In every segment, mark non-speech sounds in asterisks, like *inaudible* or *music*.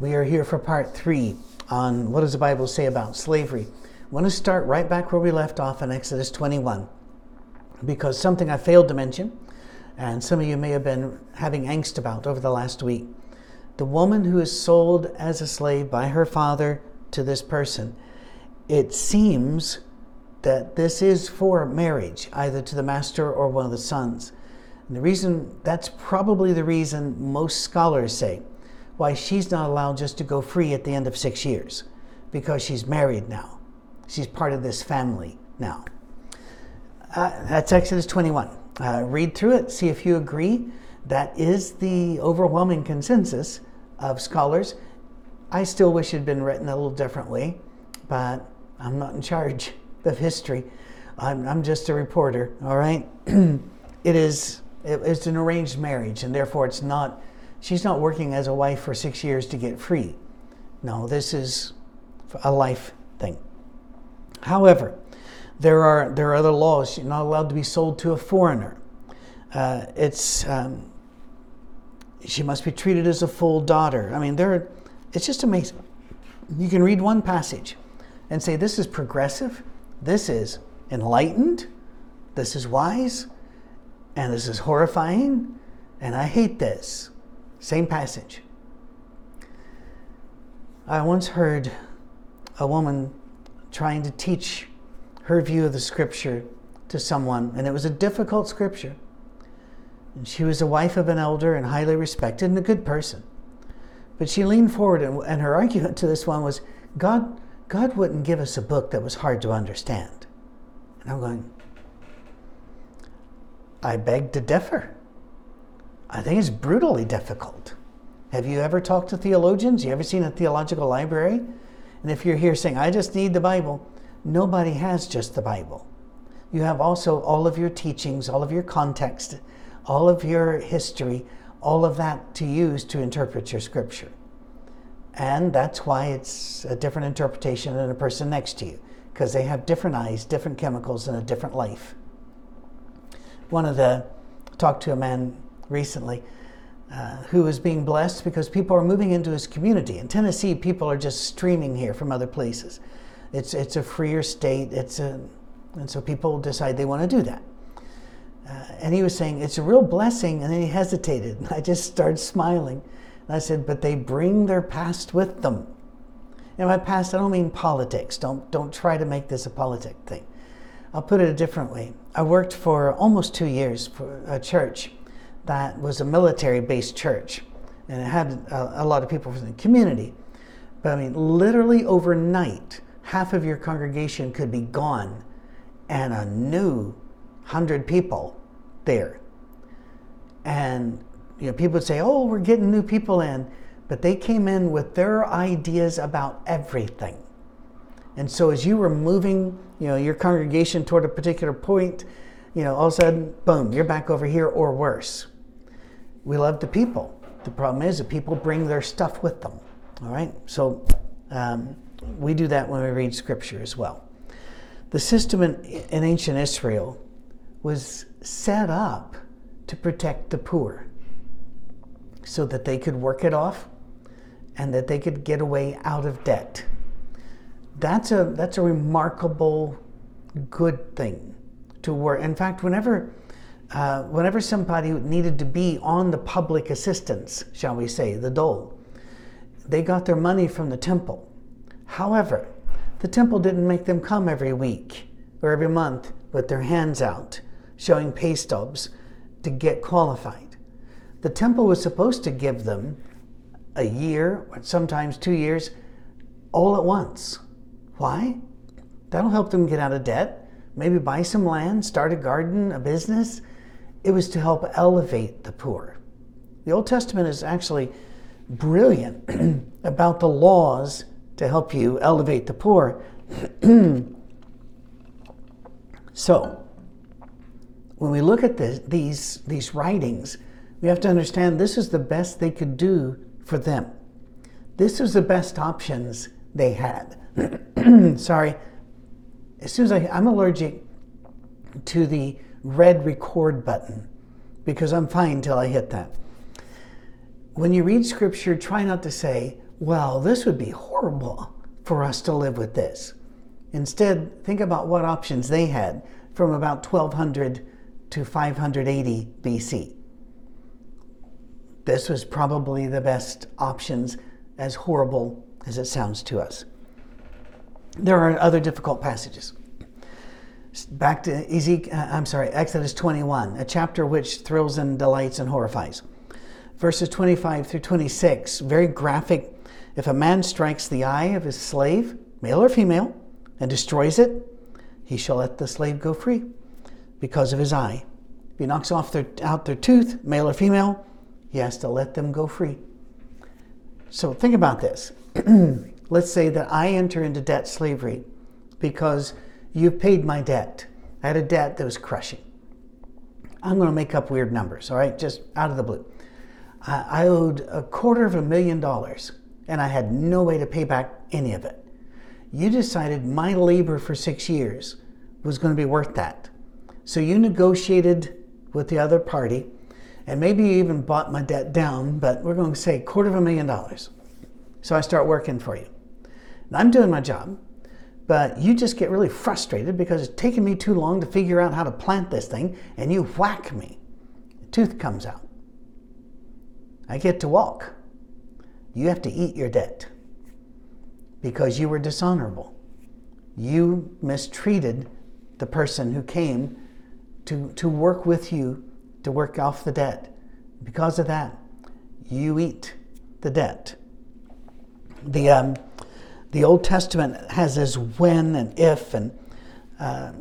We are here for part three on what does the Bible say about slavery. I want to start right back where we left off in Exodus 21 because something I failed to mention, and some of you may have been having angst about over the last week. The woman who is sold as a slave by her father to this person, it seems that this is for marriage, either to the master or one of the sons. And the reason, that's probably the reason most scholars say why she's not allowed just to go free at the end of six years, because she's married now. She's part of this family now. Uh, that's Exodus 21. Uh, read through it, see if you agree. That is the overwhelming consensus of scholars. I still wish it had been written a little differently, but I'm not in charge *laughs* of history. I'm, I'm just a reporter, all right? *clears throat* it is it's an arranged marriage, and therefore it's not, she's not working as a wife for six years to get free. No, this is a life thing. However, there are, there are other laws. You're not allowed to be sold to a foreigner. Uh, it's, um, she must be treated as a full daughter. I mean, there, it's just amazing. You can read one passage and say, this is progressive, this is enlightened, this is wise, and this is horrifying, and I hate this. Same passage. I once heard a woman trying to teach her view of the scripture to someone, and it was a difficult scripture. And she was the wife of an elder and highly respected and a good person. But she leaned forward, and, and her argument to this one was God, God wouldn't give us a book that was hard to understand. And I'm going, I beg to differ. I think it's brutally difficult. Have you ever talked to theologians? You ever seen a theological library? And if you're here saying, I just need the Bible, nobody has just the Bible. You have also all of your teachings, all of your context, all of your history, all of that to use to interpret your scripture. And that's why it's a different interpretation than a person next to you, because they have different eyes, different chemicals, and a different life one of the talked to a man recently uh, who was being blessed because people are moving into his community. In Tennessee, people are just streaming here from other places. It's it's a freer state. It's a and so people decide they want to do that. Uh, and he was saying it's a real blessing, and then he hesitated. And *laughs* I just started smiling. And I said, but they bring their past with them. And by past, I don't mean politics. Don't don't try to make this a politic thing. I'll put it a different way. I worked for almost two years for a church that was a military based church and it had a, a, lot of people from the community. But I mean, literally overnight, half of your congregation could be gone and a new hundred people there. And you know, people would say, "Oh, we're getting new people in," but they came in with their ideas about everything. And so as you were moving, you know, your congregation toward a particular point, you know, all of a sudden, boom, you're back over here or worse. We love the people. The problem is that people bring their stuff with them. All right? So um, we do that when we read scripture as well. The system in, in ancient Israel was set up to protect the poor so that they could work it off and that they could get away out of debt that's a that's a remarkable good thing to work. In fact, whenever uh, whenever somebody needed to be on the public assistance, shall we say, the dole, they got their money from the temple. However, the temple didn't make them come every week or every month with their hands out, showing pay stubs to get qualified. The temple was supposed to give them a year, or sometimes two years, all at once. Why? That'll help them get out of debt, maybe buy some land, start a garden, a business. It was to help elevate the poor. The Old Testament is actually brilliant *clears throat* about the laws to help you elevate the poor. *clears throat* so, when we look at this, these, these writings, we have to understand this is the best they could do for them. This was the best options they had. *clears throat* sorry, as soon as I, I'm allergic to the red record button because I'm fine till I hit that. When you read scripture, try not to say, well, this would be horrible for us to live with this. Instead, think about what options they had from about 1200 to 580 BC. This was probably the best options, as horrible as it sounds to us. There are other difficult passages. Back to Ezekiel, uh, I'm sorry, Exodus 21, a chapter which thrills and delights and horrifies. Verses 25 through 26, very graphic. If a man strikes the eye of his slave, male or female, and destroys it, he shall let the slave go free because of his eye. If he knocks off their, out their tooth, male or female, he has to let them go free. So think about this. *clears throat* Let's say that I enter into debt slavery because you've paid my debt. I had a debt that was crushing. I'm going to make up weird numbers, all right, just out of the blue. I owed a quarter of a million dollars and I had no way to pay back any of it. You decided my labor for six years was going to be worth that. So you negotiated with the other party and maybe you even bought my debt down, but we're going to say quarter of a million dollars. So I start working for you. And I'm doing my job, but you just get really frustrated because it's taking me too long to figure out how to plant this thing, and you whack me. The tooth comes out. I get to walk. You have to eat your debt because you were dishonorable. You mistreated the person who came to, to work with you to work off the debt. Because of that, you eat the debt. The, um, the Old Testament has this when and if, and uh,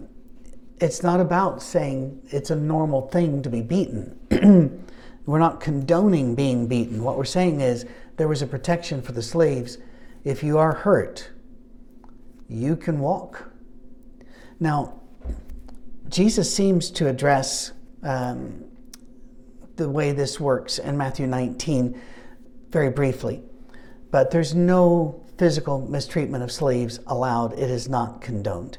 it's not about saying it's a normal thing to be beaten. *clears throat* we're not condoning being beaten. What we're saying is there was a protection for the slaves. If you are hurt, you can walk. Now, Jesus seems to address um, the way this works in Matthew 19 very briefly. But there's no physical mistreatment of slaves allowed, it is not condoned.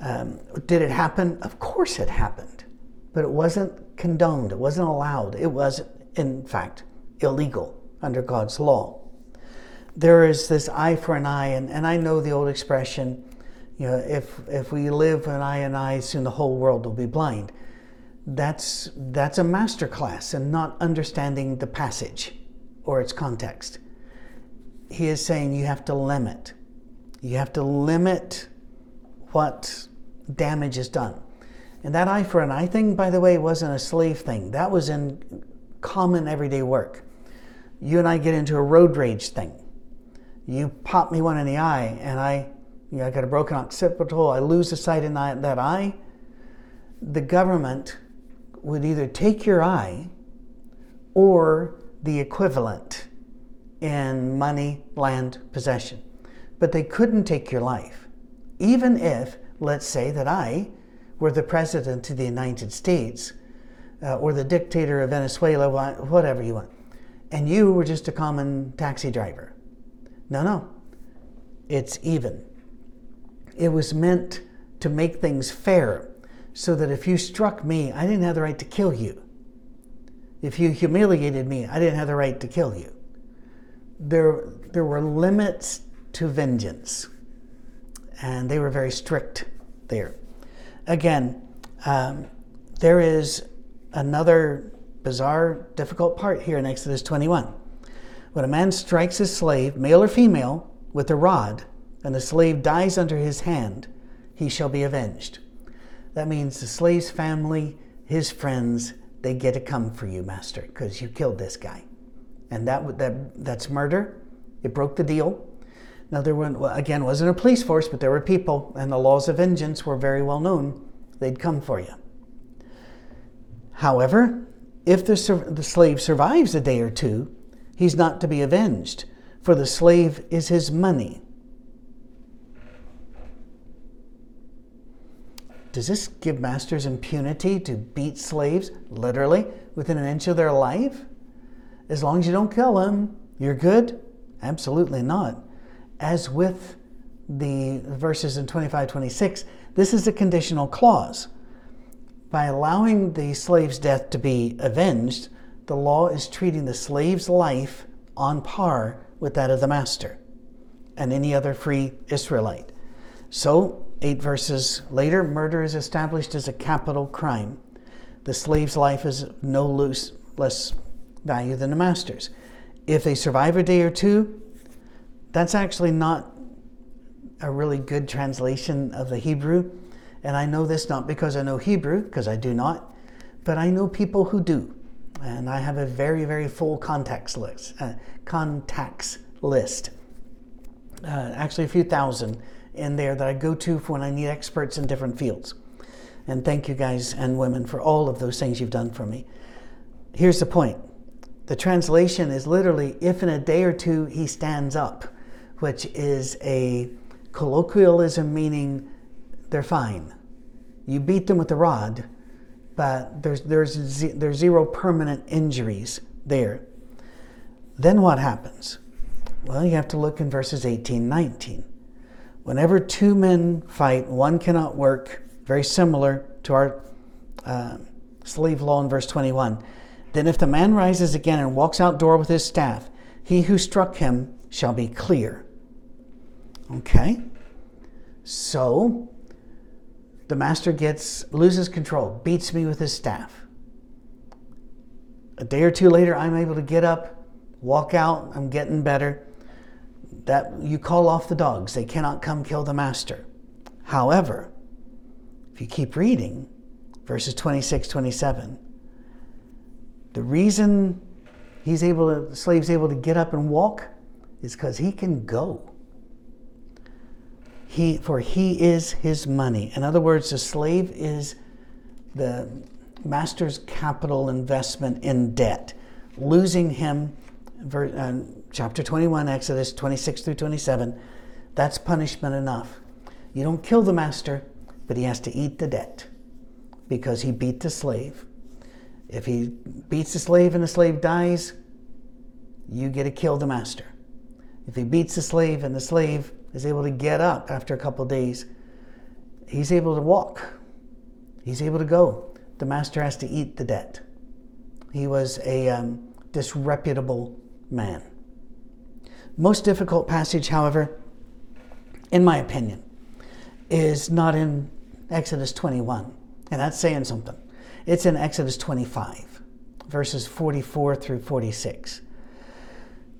Um, did it happen? Of course it happened, but it wasn't condoned, it wasn't allowed, it was, in fact, illegal under God's law. There is this eye for an eye, and, and I know the old expression, you know, if, if we live an eye and eye, soon the whole world will be blind that's that's a master class and not understanding the passage or its context. He is saying you have to limit. You have to limit what damage is done. And that eye for an eye thing, by the way, wasn't a slave thing. That was in common everyday work. You and I get into a road rage thing. You pop me one in the eye, and I, you know, I got a broken occipital. I lose the sight in that eye. The government would either take your eye or the equivalent in money, land, possession. But they couldn't take your life. Even if, let's say, that I were the president of the United States uh, or the dictator of Venezuela, whatever you want, and you were just a common taxi driver. No, no. It's even. It was meant to make things fair so that if you struck me, I didn't have the right to kill you. If you humiliated me, I didn't have the right to kill you. There, there were limits to vengeance, and they were very strict there. Again, um, there is another bizarre, difficult part here in Exodus 21. When a man strikes his slave, male or female, with a rod, and the slave dies under his hand, he shall be avenged. That means the slave's family, his friends, they get to come for you, master, because you killed this guy. And that, that that's murder. It broke the deal. Now, there were, again, wasn't a police force, but there were people, and the laws of vengeance were very well known. They'd come for you. However, if the, the slave survives a day or two, he's not to be avenged, for the slave is his money Does this give masters impunity to beat slaves, literally, within an inch of their life? As long as you don't kill them, you're good? Absolutely not. As with the verses in 25 26, this is a conditional clause. By allowing the slave's death to be avenged, the law is treating the slave's life on par with that of the master and any other free Israelite. So, eight verses later, murder is established as a capital crime. The slave's life is no loose, less value than the master's. If they survive a day or two, that's actually not a really good translation of the Hebrew. And I know this not because I know Hebrew, because I do not, but I know people who do. And I have a very, very full contacts list, uh, contacts list. Uh, actually, a few thousand in there that I go to for when I need experts in different fields. And thank you guys and women for all of those things you've done for me. Here's the point the translation is literally if in a day or two he stands up, which is a colloquialism meaning they're fine. You beat them with the rod, but there's, there's, there's zero permanent injuries there. Then what happens? Well, you have to look in verses 18 19. Whenever two men fight, one cannot work, very similar to our uh, slave law in verse 21. Then, if the man rises again and walks outdoor with his staff, he who struck him shall be clear. Okay? So, the master gets loses control, beats me with his staff. A day or two later, I'm able to get up, walk out, I'm getting better. That you call off the dogs, they cannot come kill the master. However, if you keep reading, verses 26, 27, the reason he's able to, the slave's able to get up and walk is because he can go. He, for he is his money. In other words, the slave is the master's capital investment in debt. Losing him, uh, chapter 21, Exodus 26 through 27, that's punishment enough. You don't kill the master, but he has to eat the debt because he beat the slave. If he beats the slave and the slave dies, you get to kill the master. If he beats the slave and the slave is able to get up after a couple days. He's able to walk. He's able to go. The master has to eat the debt. He was a um, disreputable man. Most difficult passage, however, in my opinion, is not in Exodus 21, and that's saying something. It's in Exodus 25, verses 44 through 46.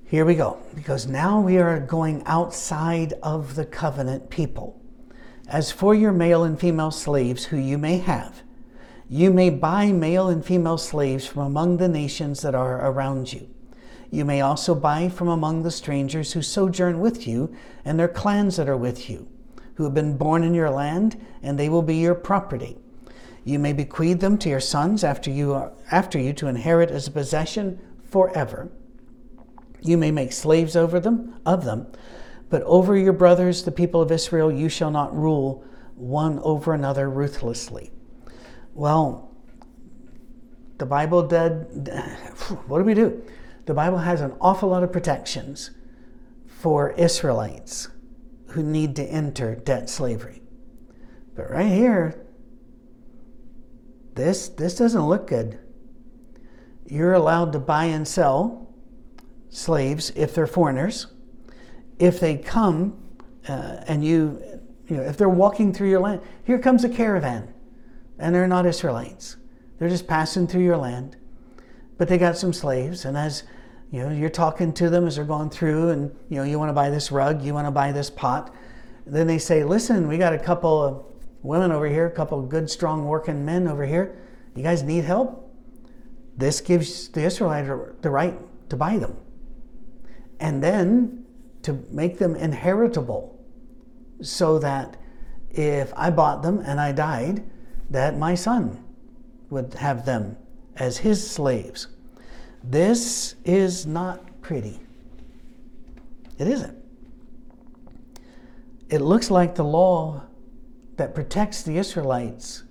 Here we go, because now we are going outside of the covenant people. As for your male and female slaves who you may have, you may buy male and female slaves from among the nations that are around you. You may also buy from among the strangers who sojourn with you and their clans that are with you, who have been born in your land, and they will be your property. You may bequeath them to your sons after you, are, after you to inherit as a possession forever. You may make slaves over them, of them, but over your brothers, the people of Israel, you shall not rule one over another ruthlessly. Well, the Bible did, *sighs* what do we do? The Bible has an awful lot of protections for Israelites who need to enter debt slavery. But right here, this, this doesn't look good. You're allowed to buy and sell slaves if they're foreigners. If they come uh, and you, you know, if they're walking through your land, here comes a caravan, and they're not Israelites. They're just passing through your land, but they got some slaves, and as you know, you're talking to them as they're going through, and you know, you want to buy this rug, you want to buy this pot. Then they say, "Listen, we got a couple of women over here, a couple of good, strong, working men over here. You guys need help." This gives the Israelite the right to buy them and then to make them inheritable so that if I bought them and I died, that my son would have them as his slaves. This is not pretty. It isn't. It looks like the law that protects the Israelites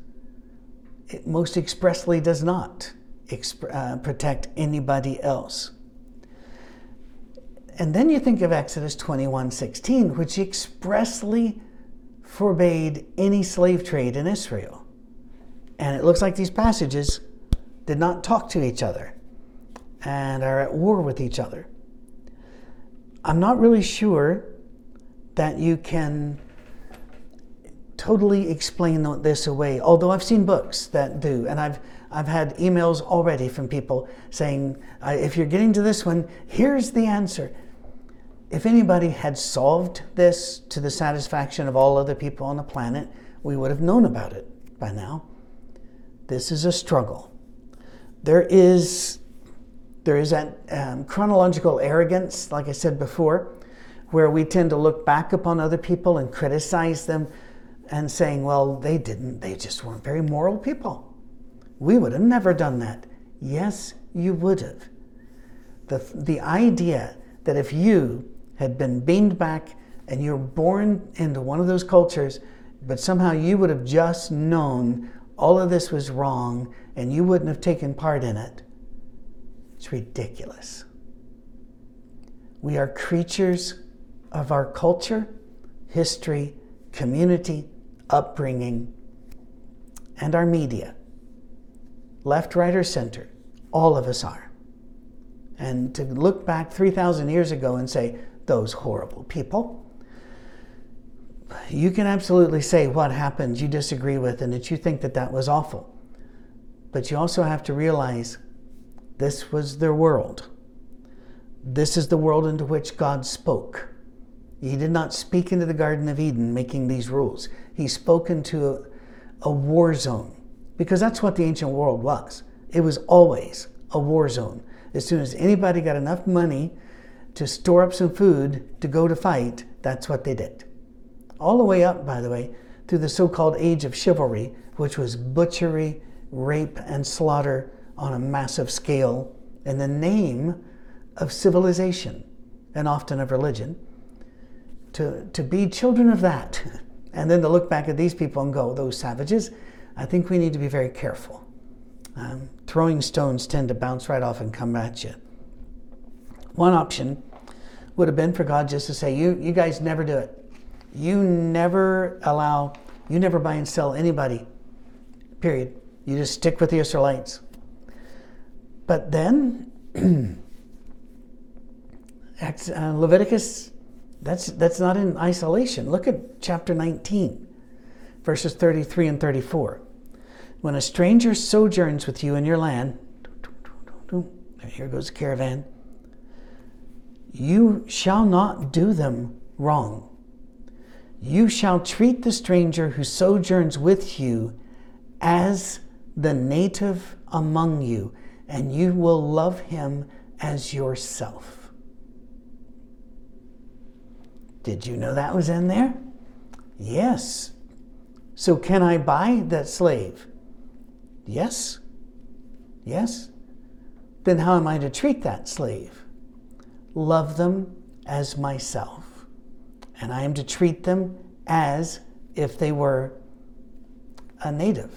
it most expressly does not exp- uh, protect anybody else. And then you think of Exodus 21:16, which expressly forbade any slave trade in Israel. And it looks like these passages did not talk to each other and are at war with each other. I'm not really sure that you can totally explain this away, although I've seen books that do, and I've I've had emails already from people saying, if you're getting to this one, here's the answer. If anybody had solved this to the satisfaction of all other people on the planet, we would have known about it by now. This is a struggle. There is there is that um, chronological arrogance, like I said before, where we tend to look back upon other people and criticize them and saying, well, they didn't, they just weren't very moral people. We would have never done that. Yes, you would have. The, the idea that if you had been beamed back and you're born into one of those cultures, but somehow you would have just known all of this was wrong and you wouldn't have taken part in it, it's ridiculous. We are creatures of our culture, history, community, upbringing, and our media. Left, right, or center, all of us are. And to look back 3,000 years ago and say, those horrible people, you can absolutely say what happened you disagree with and that you think that that was awful. But you also have to realize this was their world. This is the world into which God spoke. He did not speak into the Garden of Eden making these rules. He spoke into a, a war zone because that's what the ancient world was. It was always a war zone. As soon as anybody got enough money to store up some food to go to fight, that's what they did. All the way up, by the way, through the so called age of chivalry, which was butchery, rape, and slaughter on a massive scale in the name of civilization and often of religion, to, to be children of that, and then to look back at these people and go, those savages, I think we need to be very careful. Um, throwing stones tend to bounce right off and come at you. One option would have been for God just to say, you, you guys never do it. You never allow, you never buy and sell anybody, period. You just stick with the Israelites. But then, *clears throat* uh, Leviticus, that's, that's not in isolation. Look at chapter 19, verses 33 and 34. When a stranger sojourns with you in your land, here goes the caravan, you shall not do them wrong. You shall treat the stranger who sojourns with you as the native among you and you will love him as yourself. Did you know that was in there? Yes. So, can I buy that slave? Yes. Yes. Then, how am I to treat that slave? Love them as myself. And I am to treat them as if they were a native,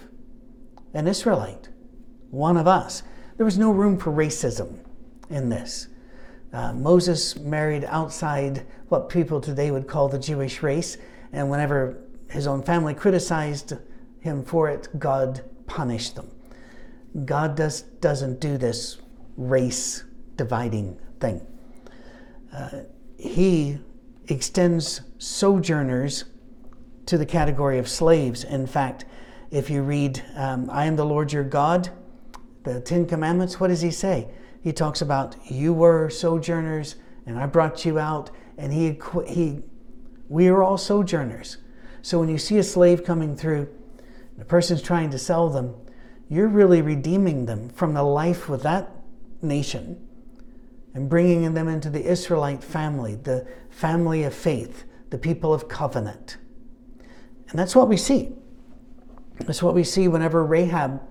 an Israelite, one of us. There was no room for racism in this. Uh, Moses married outside what people today would call the Jewish race, and whenever his own family criticized him for it, God punished them. God does, doesn't do this race dividing thing. Uh, he extends sojourners to the category of slaves. In fact, if you read, um, I am the Lord your God, the Ten Commandments, what does he say? He talks about you were sojourners and I brought you out, and he, he, we are all sojourners. So when you see a slave coming through, the person's trying to sell them, you're really redeeming them from the life with that nation and bringing them into the Israelite family, the family of faith, the people of covenant. And that's what we see. That's what we see whenever Rahab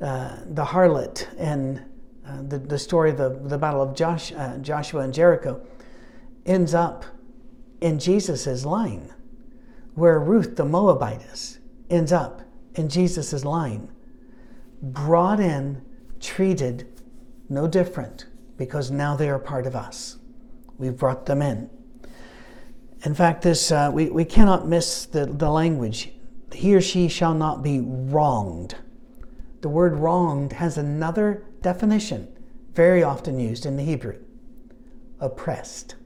uh, the harlot and uh, the, the story of the, the battle of Josh, uh, Joshua and Jericho ends up in Jesus' line, where Ruth the Moabitess ends up in Jesus' line, brought in, treated no different, because now they are part of us. We've brought them in. In fact, this uh, we, we cannot miss the, the language. He or she shall not be wronged the word wronged has another definition very often used in the Hebrew oppressed.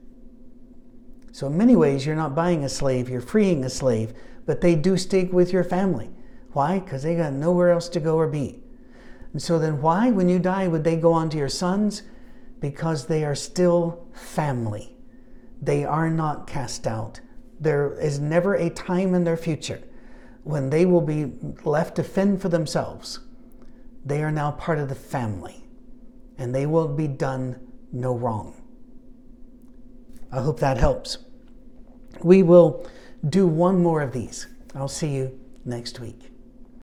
So, in many ways, you're not buying a slave, you're freeing a slave, but they do stick with your family. Why? Because they got nowhere else to go or be. And so, then why, when you die, would they go on to your sons? Because they are still family. They are not cast out. There is never a time in their future when they will be left to fend for themselves. They are now part of the family, and they will be done no wrong. I hope that helps. We will do one more of these. I'll see you next week.